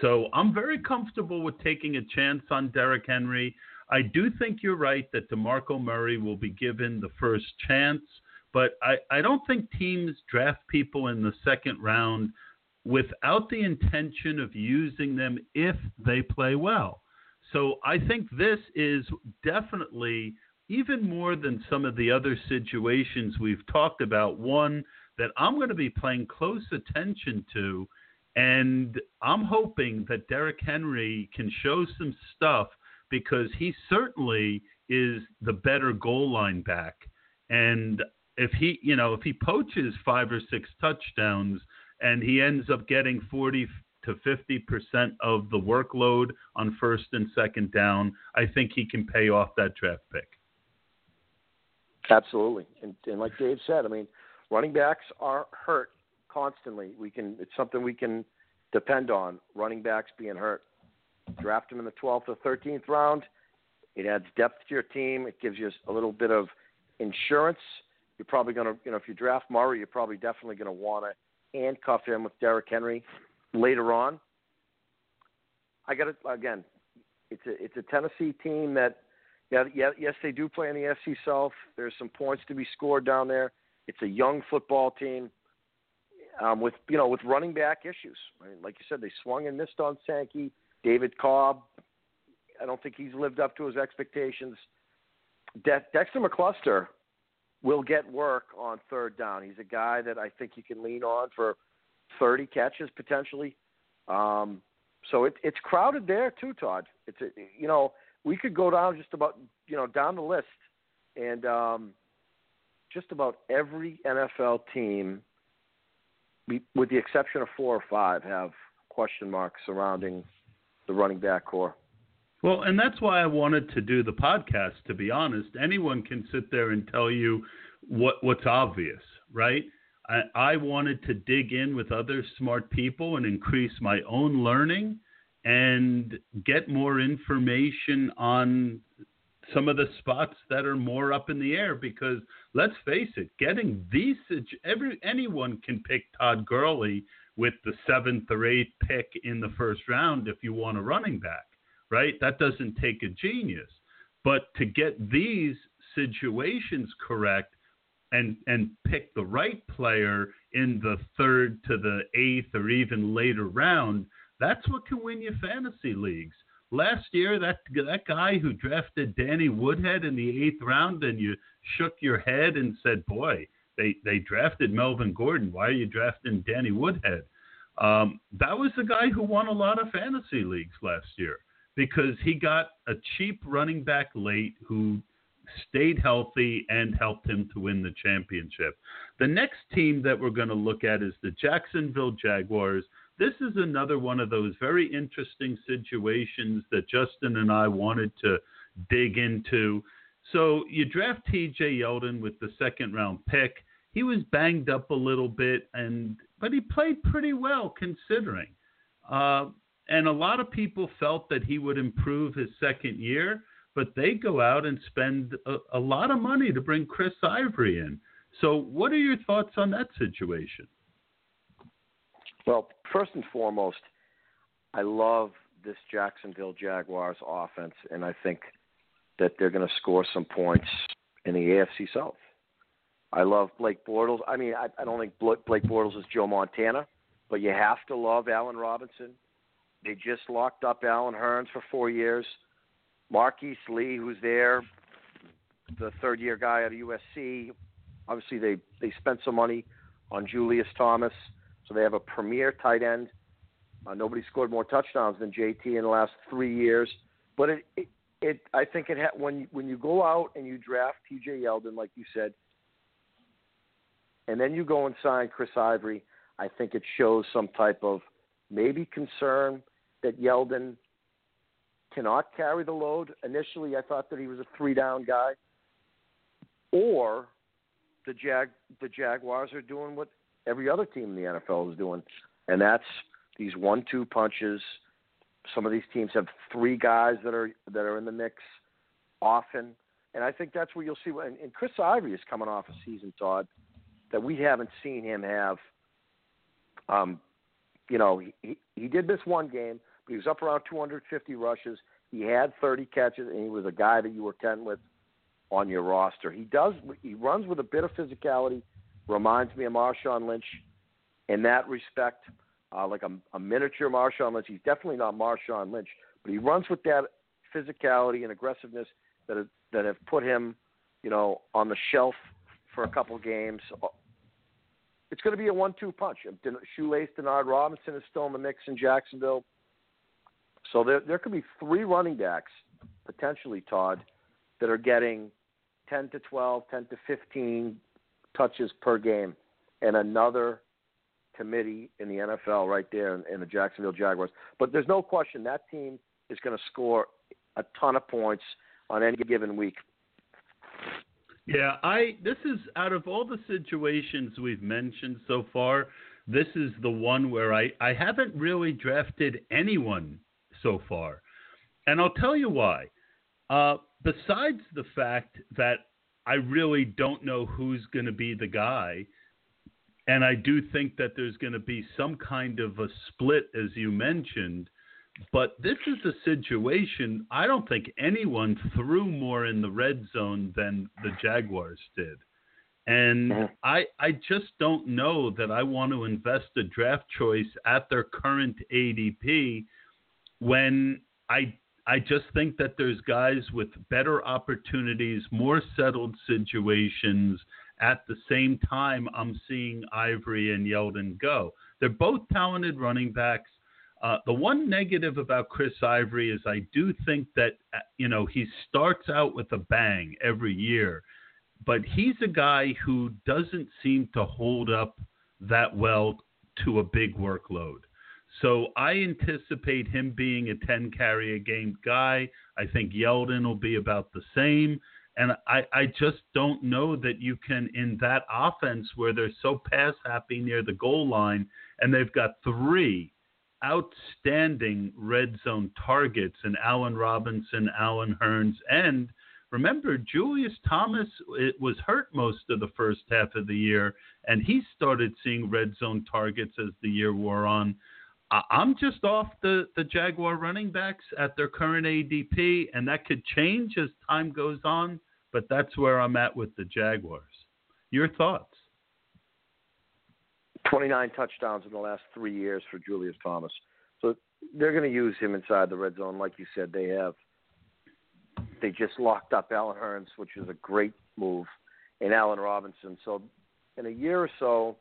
So I'm very comfortable with taking a chance on Derrick Henry. I do think you're right that DeMarco Murray will be given the first chance, but I, I don't think teams draft people in the second round without the intention of using them if they play well. So I think this is definitely even more than some of the other situations we've talked about, one that I'm going to be paying close attention to. And I'm hoping that Derrick Henry can show some stuff because he certainly is the better goal line back. And if he, you know, if he poaches five or six touchdowns and he ends up getting 40 to 50% of the workload on first and second down, I think he can pay off that draft pick. Absolutely, and, and like Dave said, I mean, running backs are hurt constantly. We can it's something we can depend on. Running backs being hurt. Draft them in the 12th or 13th round. It adds depth to your team. It gives you a little bit of insurance. You're probably going to, you know, if you draft Murray, you're probably definitely going to want to handcuff him with Derrick Henry later on. I got it again. It's a it's a Tennessee team that yeah, yeah, yes, they do play in the AFC South. There's some points to be scored down there. It's a young football team. um, with you know with running back issues. Right? Like you said, they swung and missed on Sankey, David Cobb. I don't think he's lived up to his expectations. De- Dexter McCluster will get work on third down. He's a guy that I think you can lean on for 30 catches potentially. Um, so it, it's crowded there too, Todd. It's a, you know we could go down just about you know down the list, and um, just about every NFL team, with the exception of four or five, have question marks surrounding the running back corps. Well, and that's why I wanted to do the podcast. To be honest, anyone can sit there and tell you what what's obvious, right? I, I wanted to dig in with other smart people and increase my own learning and get more information on some of the spots that are more up in the air because let's face it, getting these every anyone can pick Todd Gurley with the seventh or eighth pick in the first round if you want a running back right? That doesn't take a genius. But to get these situations correct and and pick the right player in the third to the eighth or even later round, that's what can win you fantasy leagues. Last year, that that guy who drafted Danny Woodhead in the eighth round, and you shook your head and said, "Boy, they they drafted Melvin Gordon. Why are you drafting Danny Woodhead?" Um, that was the guy who won a lot of fantasy leagues last year because he got a cheap running back late who stayed healthy and helped him to win the championship. The next team that we're going to look at is the Jacksonville Jaguars. This is another one of those very interesting situations that Justin and I wanted to dig into. So you draft TJ Yeldon with the second round pick. He was banged up a little bit and but he played pretty well considering. Uh, and a lot of people felt that he would improve his second year, but they go out and spend a, a lot of money to bring Chris Ivory in. So, what are your thoughts on that situation? Well, first and foremost, I love this Jacksonville Jaguars offense, and I think that they're going to score some points in the AFC South. I love Blake Bortles. I mean, I, I don't think Blake Bortles is Joe Montana, but you have to love Allen Robinson. They just locked up Allen Hurns for four years. Marquise Lee, who's there, the third year guy at USC. Obviously, they they spent some money on Julius Thomas, so they have a premier tight end. Uh, nobody scored more touchdowns than JT in the last three years, but it it, it I think it ha- when when you go out and you draft T.J. Yeldon, like you said, and then you go and sign Chris Ivory, I think it shows some type of maybe concern that Yeldon cannot carry the load. Initially, I thought that he was a three down guy, or the Jag the Jaguars are doing what every other team in the NFL is doing, and that's these one two punches. Some of these teams have three guys that are that are in the mix often, and I think that's where you'll see. And, and Chris Ivory is coming off a season, Todd, that we haven't seen him have. Um, you know, he, he did miss one game, he was up around 250 rushes. He had 30 catches, and he was a guy that you were content with on your roster. He does. He runs with a bit of physicality. Reminds me of Marshawn Lynch in that respect, uh, like a, a miniature Marshawn Lynch. He's definitely not Marshawn Lynch, but he runs with that physicality and aggressiveness that have, that have put him, you know, on the shelf for a couple games. It's going to be a one-two punch. Shoelace Denard Robinson is still in the mix in Jacksonville. So there there could be three running backs potentially, Todd, that are getting 10 to 12, 10 to 15 touches per game, and another committee in the NFL right there in, in the Jacksonville Jaguars. But there's no question that team is going to score a ton of points on any given week. Yeah, I this is out of all the situations we've mentioned so far, this is the one where I, I haven't really drafted anyone so far. And I'll tell you why. Uh, besides the fact that I really don't know who's going to be the guy, and I do think that there's going to be some kind of a split, as you mentioned. But this is a situation I don't think anyone threw more in the red zone than the Jaguars did. And. I I just don't know that I want to invest a draft choice at their current ADP when I I just think that there's guys with better opportunities, more settled situations. At the same time, I'm seeing Ivory and Yeldon go. They're both talented running backs. Uh, the one negative about Chris Ivory is I do think that uh, you know he starts out with a bang every year, but he's a guy who doesn't seem to hold up that well to a big workload. So I anticipate him being a 10 carry a game guy. I think Yeldon will be about the same. And I, I just don't know that you can, in that offense where they're so pass happy near the goal line, and they've got three outstanding red zone targets in Allen Robinson, Allen Hurns, and remember Julius Thomas it was hurt most of the first half of the year, and he started seeing red zone targets as the year wore on. I'm just off the, the Jaguar running backs at their current ADP, and that could change as time goes on, but that's where I'm at with the Jaguars. Your thoughts? 29 touchdowns in the last three years for Julius Thomas. So they're going to use him inside the red zone, like you said. They have. They just locked up Allen Hurns, which is a great move, and Allen Robinson. So in a year or so,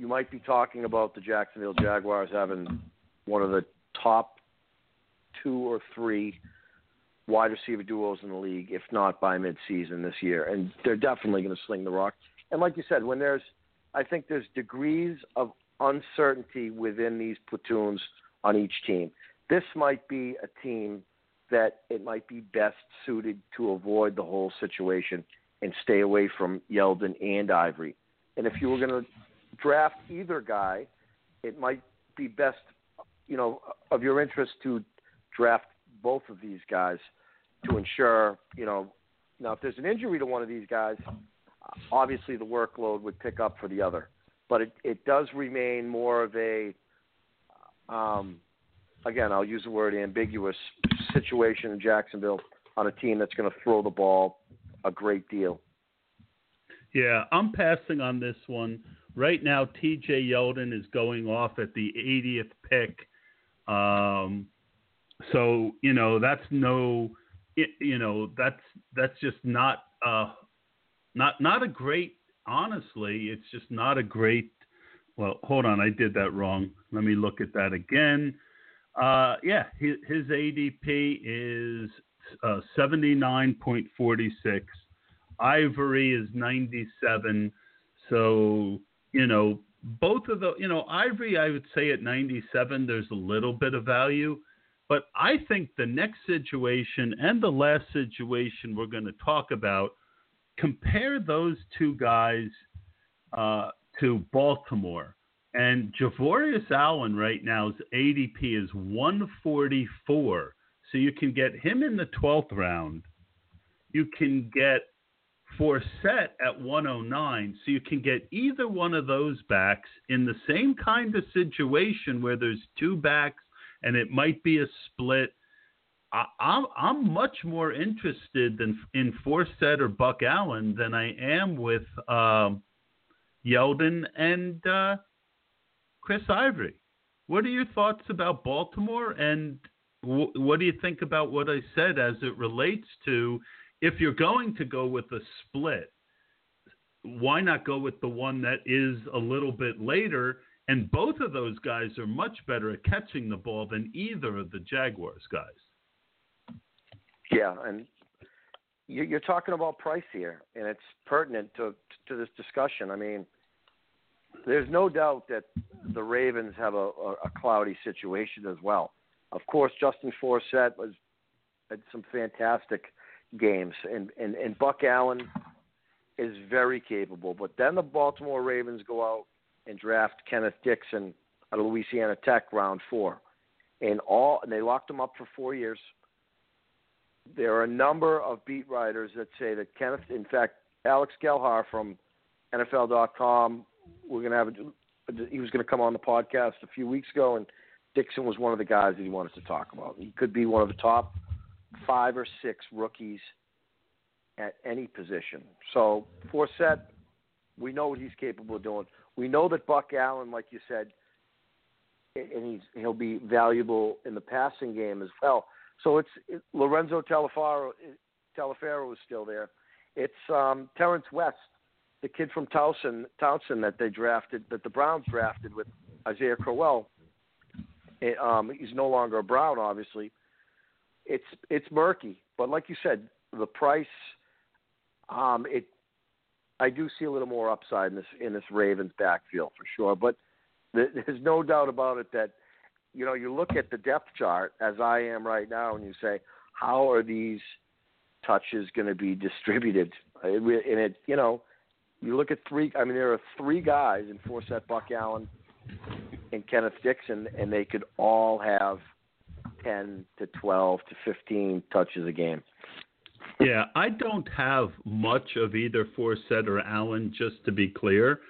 you might be talking about the Jacksonville Jaguars having one of the top two or three wide receiver duos in the league, if not by midseason this year. And they're definitely going to sling the rock. And like you said, when there's I think there's degrees of uncertainty within these platoons on each team. This might be a team that it might be best suited to avoid the whole situation and stay away from Yeldon and Ivory. And if you were going to draft either guy, it might be best, you know, of your interest to draft both of these guys to ensure, you know, now if there's an injury to one of these guys, obviously the workload would pick up for the other. But it, it does remain more of a, um, again, I'll use the word ambiguous situation in Jacksonville on a team that's going to throw the ball a great deal. Yeah, I'm passing on this one. Right now, TJ Yeldon is going off at the 80th pick. Um, so, you know, that's no, you know, that's, that's just not, uh, not, not a great, honestly, it's just not a great, well, hold on, I did that wrong. Let me look at that again. Uh, yeah, his, his ADP is uh, 79.46. Ivory is 97. So, you know, both of the, you know, Ivory, I would say at 97, there's a little bit of value. But I think the next situation and the last situation we're going to talk about, compare those two guys uh, to Baltimore. And Javorius Allen right now's ADP is 144. So you can get him in the 12th round. You can get Forsett at 109. So you can get either one of those backs in the same kind of situation where there's two backs and it might be a split. I, I'm I'm much more interested than in Forsett or Buck Allen than I am with um, Yeldon and uh, Chris Ivory. What are your thoughts about Baltimore, and w- what do you think about what I said as it relates to if you're going to go with a split? Why not go with the one that is a little bit later? And both of those guys are much better at catching the ball than either of the Jaguars guys. Yeah, and you- you're talking about price here, and it's pertinent to to this discussion. I mean, there's no doubt that the Ravens have a, a cloudy situation as well. Of course, Justin Forsett was had some fantastic games, and, and, and Buck Allen is very capable. But then the Baltimore Ravens go out and draft Kenneth Dixon out of Louisiana Tech, round four, and all and they locked him up for four years. There are a number of beat writers that say that Kenneth, in fact, Alex Gelhar from NFL.com, we're to have a, he was going to come on the podcast a few weeks ago, and Dixon was one of the guys that he wanted to talk about. He could be one of the top five or six rookies at any position. So Forsett, We know what he's capable of doing. We know that Buck Allen, like you said, and he's he'll be valuable in the passing game as well. So it's it, Lorenzo Taliaferro. Taliaferro is still there. It's um, Terrence West, the kid from Towson, Towson that they drafted, that the Browns drafted with Isaiah Crowell. It, um, he's no longer a Brown, obviously. It's it's murky, but like you said, the price. Um, it I do see a little more upside in this in this Ravens backfield for sure, but there's no doubt about it that you know you look at the depth chart as I am right now, and you say, how are these touches going to be distributed? And it, you know, you look at three. I mean, there are three guys in Forsett, Buck Allen, and Kenneth Dixon, and they could all have ten to twelve to fifteen touches a game. Yeah, I don't have much of either Forsett or Allen, just to be clear.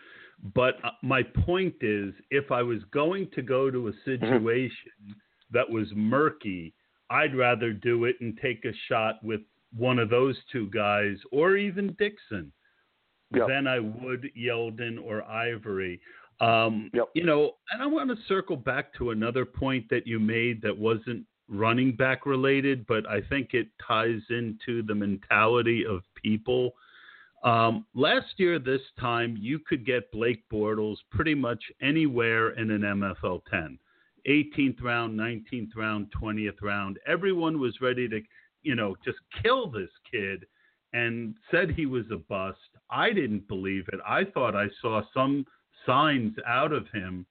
But uh, my point is, if I was going to go to a mm-hmm. situation mm-hmm. that was murky, I'd rather do it and take a shot with one of those two guys or even Dixon yep. than I would Yeldon or Ivory. Um, yep. You know, and I want to circle back to another point that you made that wasn't running back related, but I think it ties into the mentality of people. Um, last year, this time, you could get Blake Bortles pretty much anywhere in an MFL 10. 18th round, 19th round, 20th round. Everyone was ready to, you know, just kill this kid and said he was a bust. I didn't believe it. I thought I saw some signs out of him.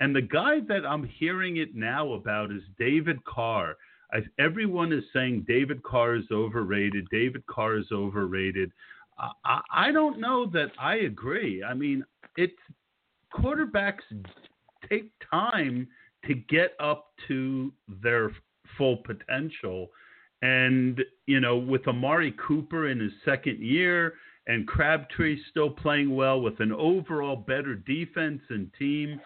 And the guy that I'm hearing it now about is David Carr. I, everyone is saying David Carr is overrated. David Carr is overrated. I, I don't know that I agree. I mean, it's quarterbacks take time to get up to their full potential. And, you know, with Amari Cooper in his second year and Crabtree still playing well with an overall better defense and team,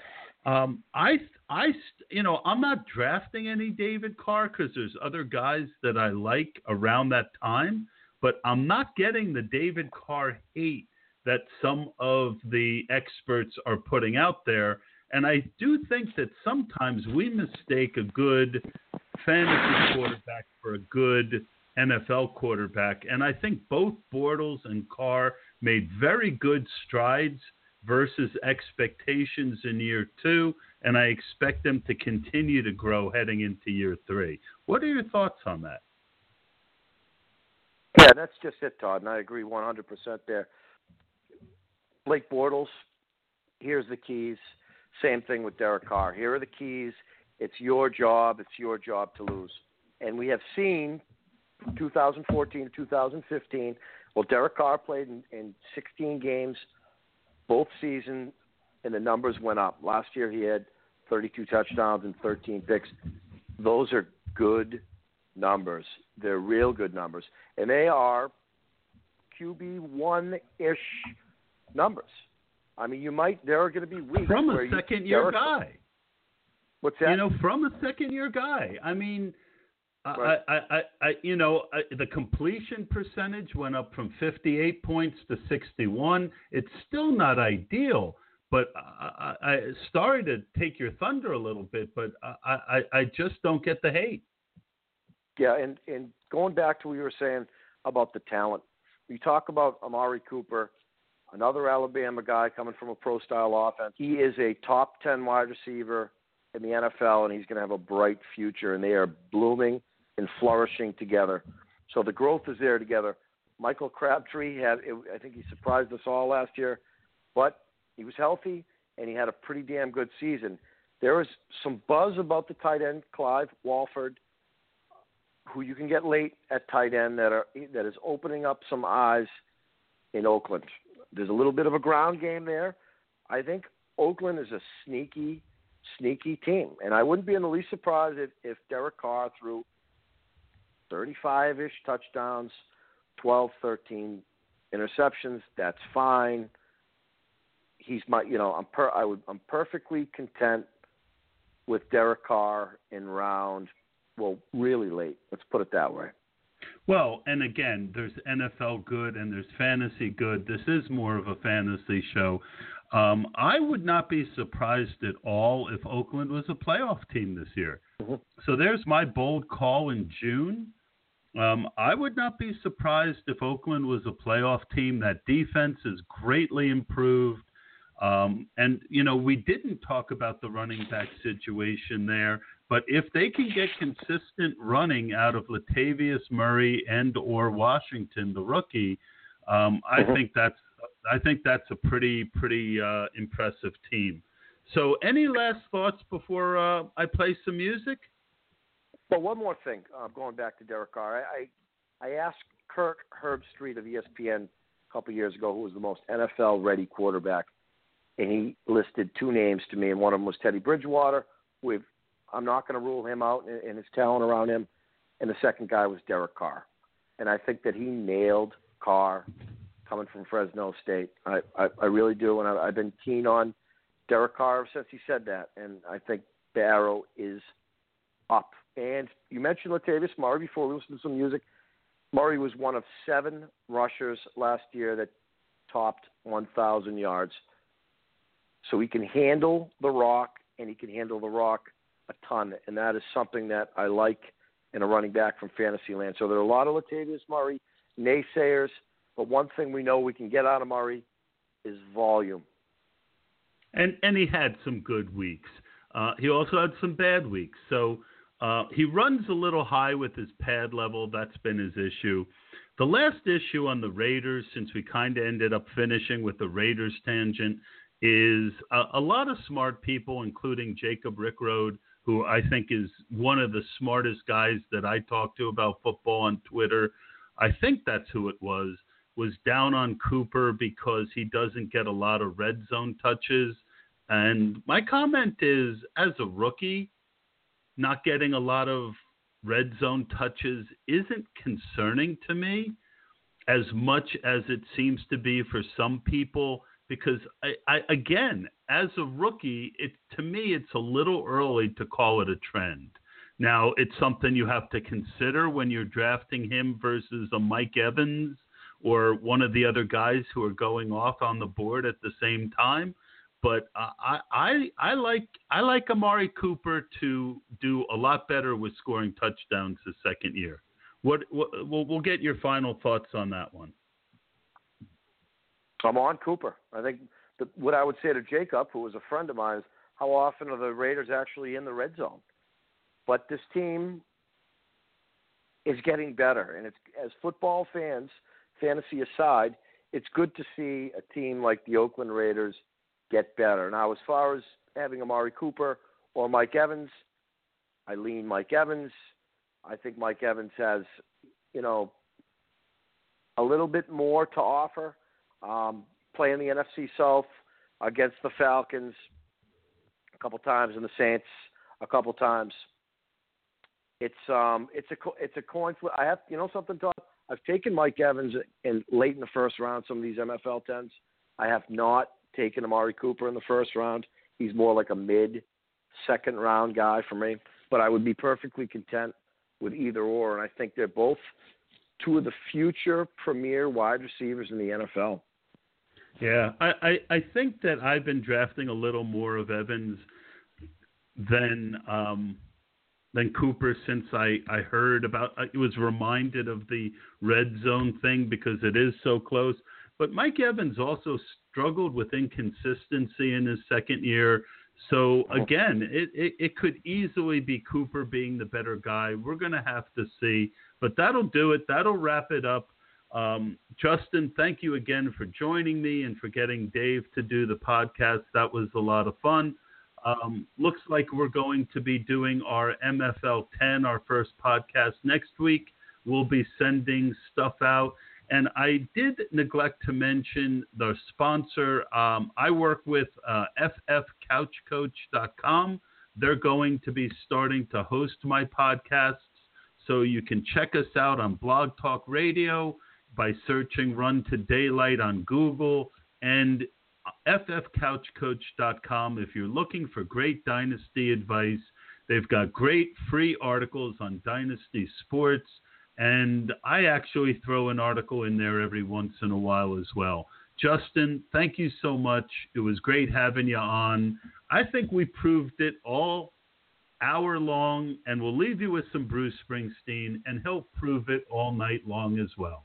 um, I, I, you know, I'm not drafting any David Carr because there's other guys that I like around that time but I'm not getting the David Carr hate that some of the experts are putting out there. And I do think that sometimes we mistake a good fantasy quarterback for a good NFL quarterback. And I think both Bortles and Carr made very good strides versus expectations in year two. And I expect them to continue to grow heading into year three. What are your thoughts on that? Yeah, that's just it, Todd, and I agree 100% there. Blake Bortles, here's the keys. Same thing with Derek Carr. Here are the keys. It's your job. It's your job to lose. And we have seen 2014 to 2015. Well, Derek Carr played in, in 16 games both seasons, and the numbers went up. Last year he had 32 touchdowns and 13 picks. Those are good numbers. They're real good numbers, and they are QB one ish numbers. I mean, you might there are going to be weeks from a second year guy. What's that? You know, from a second year guy. I mean. I, I, I, you know, I, the completion percentage went up from 58 points to 61. It's still not ideal, but I, I, I started to take your thunder a little bit, but I, I, I just don't get the hate. Yeah, and and going back to what you were saying about the talent, you talk about Amari Cooper, another Alabama guy coming from a pro style offense. He is a top ten wide receiver in the NFL, and he's going to have a bright future. And they are blooming and flourishing together. So the growth is there together. Michael Crabtree had, I think he surprised us all last year, but he was healthy and he had a pretty damn good season. There was some buzz about the tight end Clive Walford who you can get late at tight end that are that is opening up some eyes in Oakland. There's a little bit of a ground game there. I think Oakland is a sneaky, sneaky team, and I wouldn't be in the least surprised if, if Derek Carr threw 35-ish touchdowns, 12, 13 interceptions. That's fine. He's my, you know, I'm per, I would, I'm perfectly content with Derek Carr in round well, really late. Let's put it that way. Well, and again, there's NFL good and there's fantasy good. This is more of a fantasy show. Um, I would not be surprised at all if Oakland was a playoff team this year. Mm-hmm. So there's my bold call in June. Um, I would not be surprised if Oakland was a playoff team. That defense is greatly improved. Um, and, you know, we didn't talk about the running back situation there, but if they can get consistent running out of Latavius Murray and or Washington, the rookie, um, I Mhm. think that's I think that's a pretty pretty uh, impressive team. So, any last thoughts before uh, I play some music? But one more thing, uh, going back to Derek Carr, I, I I asked Kirk Herbstreit of ESPN a couple years ago who was the most NFL ready quarterback, and he listed two names to me, and one of them was Teddy Bridgewater. With I'm not going to rule him out and, and his talent around him, and the second guy was Derek Carr, and I think that he nailed Carr coming from Fresno State. I I, I really do, and I, I've been keen on Derek Carr since he said that, and I think the arrow is up. And you mentioned Latavius Murray before we listened to some music. Murray was one of seven rushers last year that topped 1,000 yards. So he can handle the rock, and he can handle the rock a ton, and that is something that I like in a running back from Fantasyland. So there are a lot of Latavius Murray naysayers, but one thing we know we can get out of Murray is volume. And and he had some good weeks. Uh, he also had some bad weeks. So uh, he runs a little high with his pad level. That's been his issue. The last issue on the Raiders, since we kind of ended up finishing with the Raiders tangent, is a, a lot of smart people, including Jacob Rickrode, who I think is one of the smartest guys that I talk to about football on Twitter. I think that's who it was. Was down on Cooper because he doesn't get a lot of red zone touches. And my comment is, as a rookie, not getting a lot of red zone touches isn't concerning to me as much as it seems to be for some people because I, I again as a rookie it to me it's a little early to call it a trend. Now it's something you have to consider when you're drafting him versus a Mike Evans or one of the other guys who are going off on the board at the same time but uh, I, I I like I like Amari Cooper to do a lot better with scoring touchdowns the second year. What, what we'll, we'll get your final thoughts on that one. I'm on Cooper. I think the, what I would say to Jacob, who was a friend of mine, is how often are the Raiders actually in the red zone? But this team is getting better, and it's as football fans, fantasy aside, it's good to see a team like the Oakland Raiders get better. Now, as far as having Amari Cooper or Mike Evans, I lean Mike Evans. I think Mike Evans has, you know, a little bit more to offer. Um, playing the NFC South against the Falcons a couple times and the Saints a couple times. It's um it's a it's a coin flip. I have you know something Todd? I've taken Mike Evans in late in the first round some of these MFL tens. I have not taken Amari Cooper in the first round. He's more like a mid second round guy for me. But I would be perfectly content with either or, and I think they're both two of the future premier wide receivers in the NFL. Yeah, I, I, I think that I've been drafting a little more of Evans than um, than Cooper since I, I heard about. I was reminded of the red zone thing because it is so close. But Mike Evans also struggled with inconsistency in his second year. So again, it, it, it could easily be Cooper being the better guy. We're going to have to see, but that'll do it. That'll wrap it up. Um, Justin, thank you again for joining me and for getting Dave to do the podcast. That was a lot of fun. Um, looks like we're going to be doing our MFL 10, our first podcast next week. We'll be sending stuff out. And I did neglect to mention the sponsor. Um, I work with uh, ffcouchcoach.com. They're going to be starting to host my podcasts. So you can check us out on Blog Talk Radio by searching Run to Daylight on Google and ffcouchcoach.com if you're looking for great dynasty advice. They've got great free articles on dynasty sports And I actually throw an article in there every once in a while as well. Justin, thank you so much. It was great having you on. I think we proved it all hour long, and we'll leave you with some Bruce Springsteen, and he'll prove it all night long as well.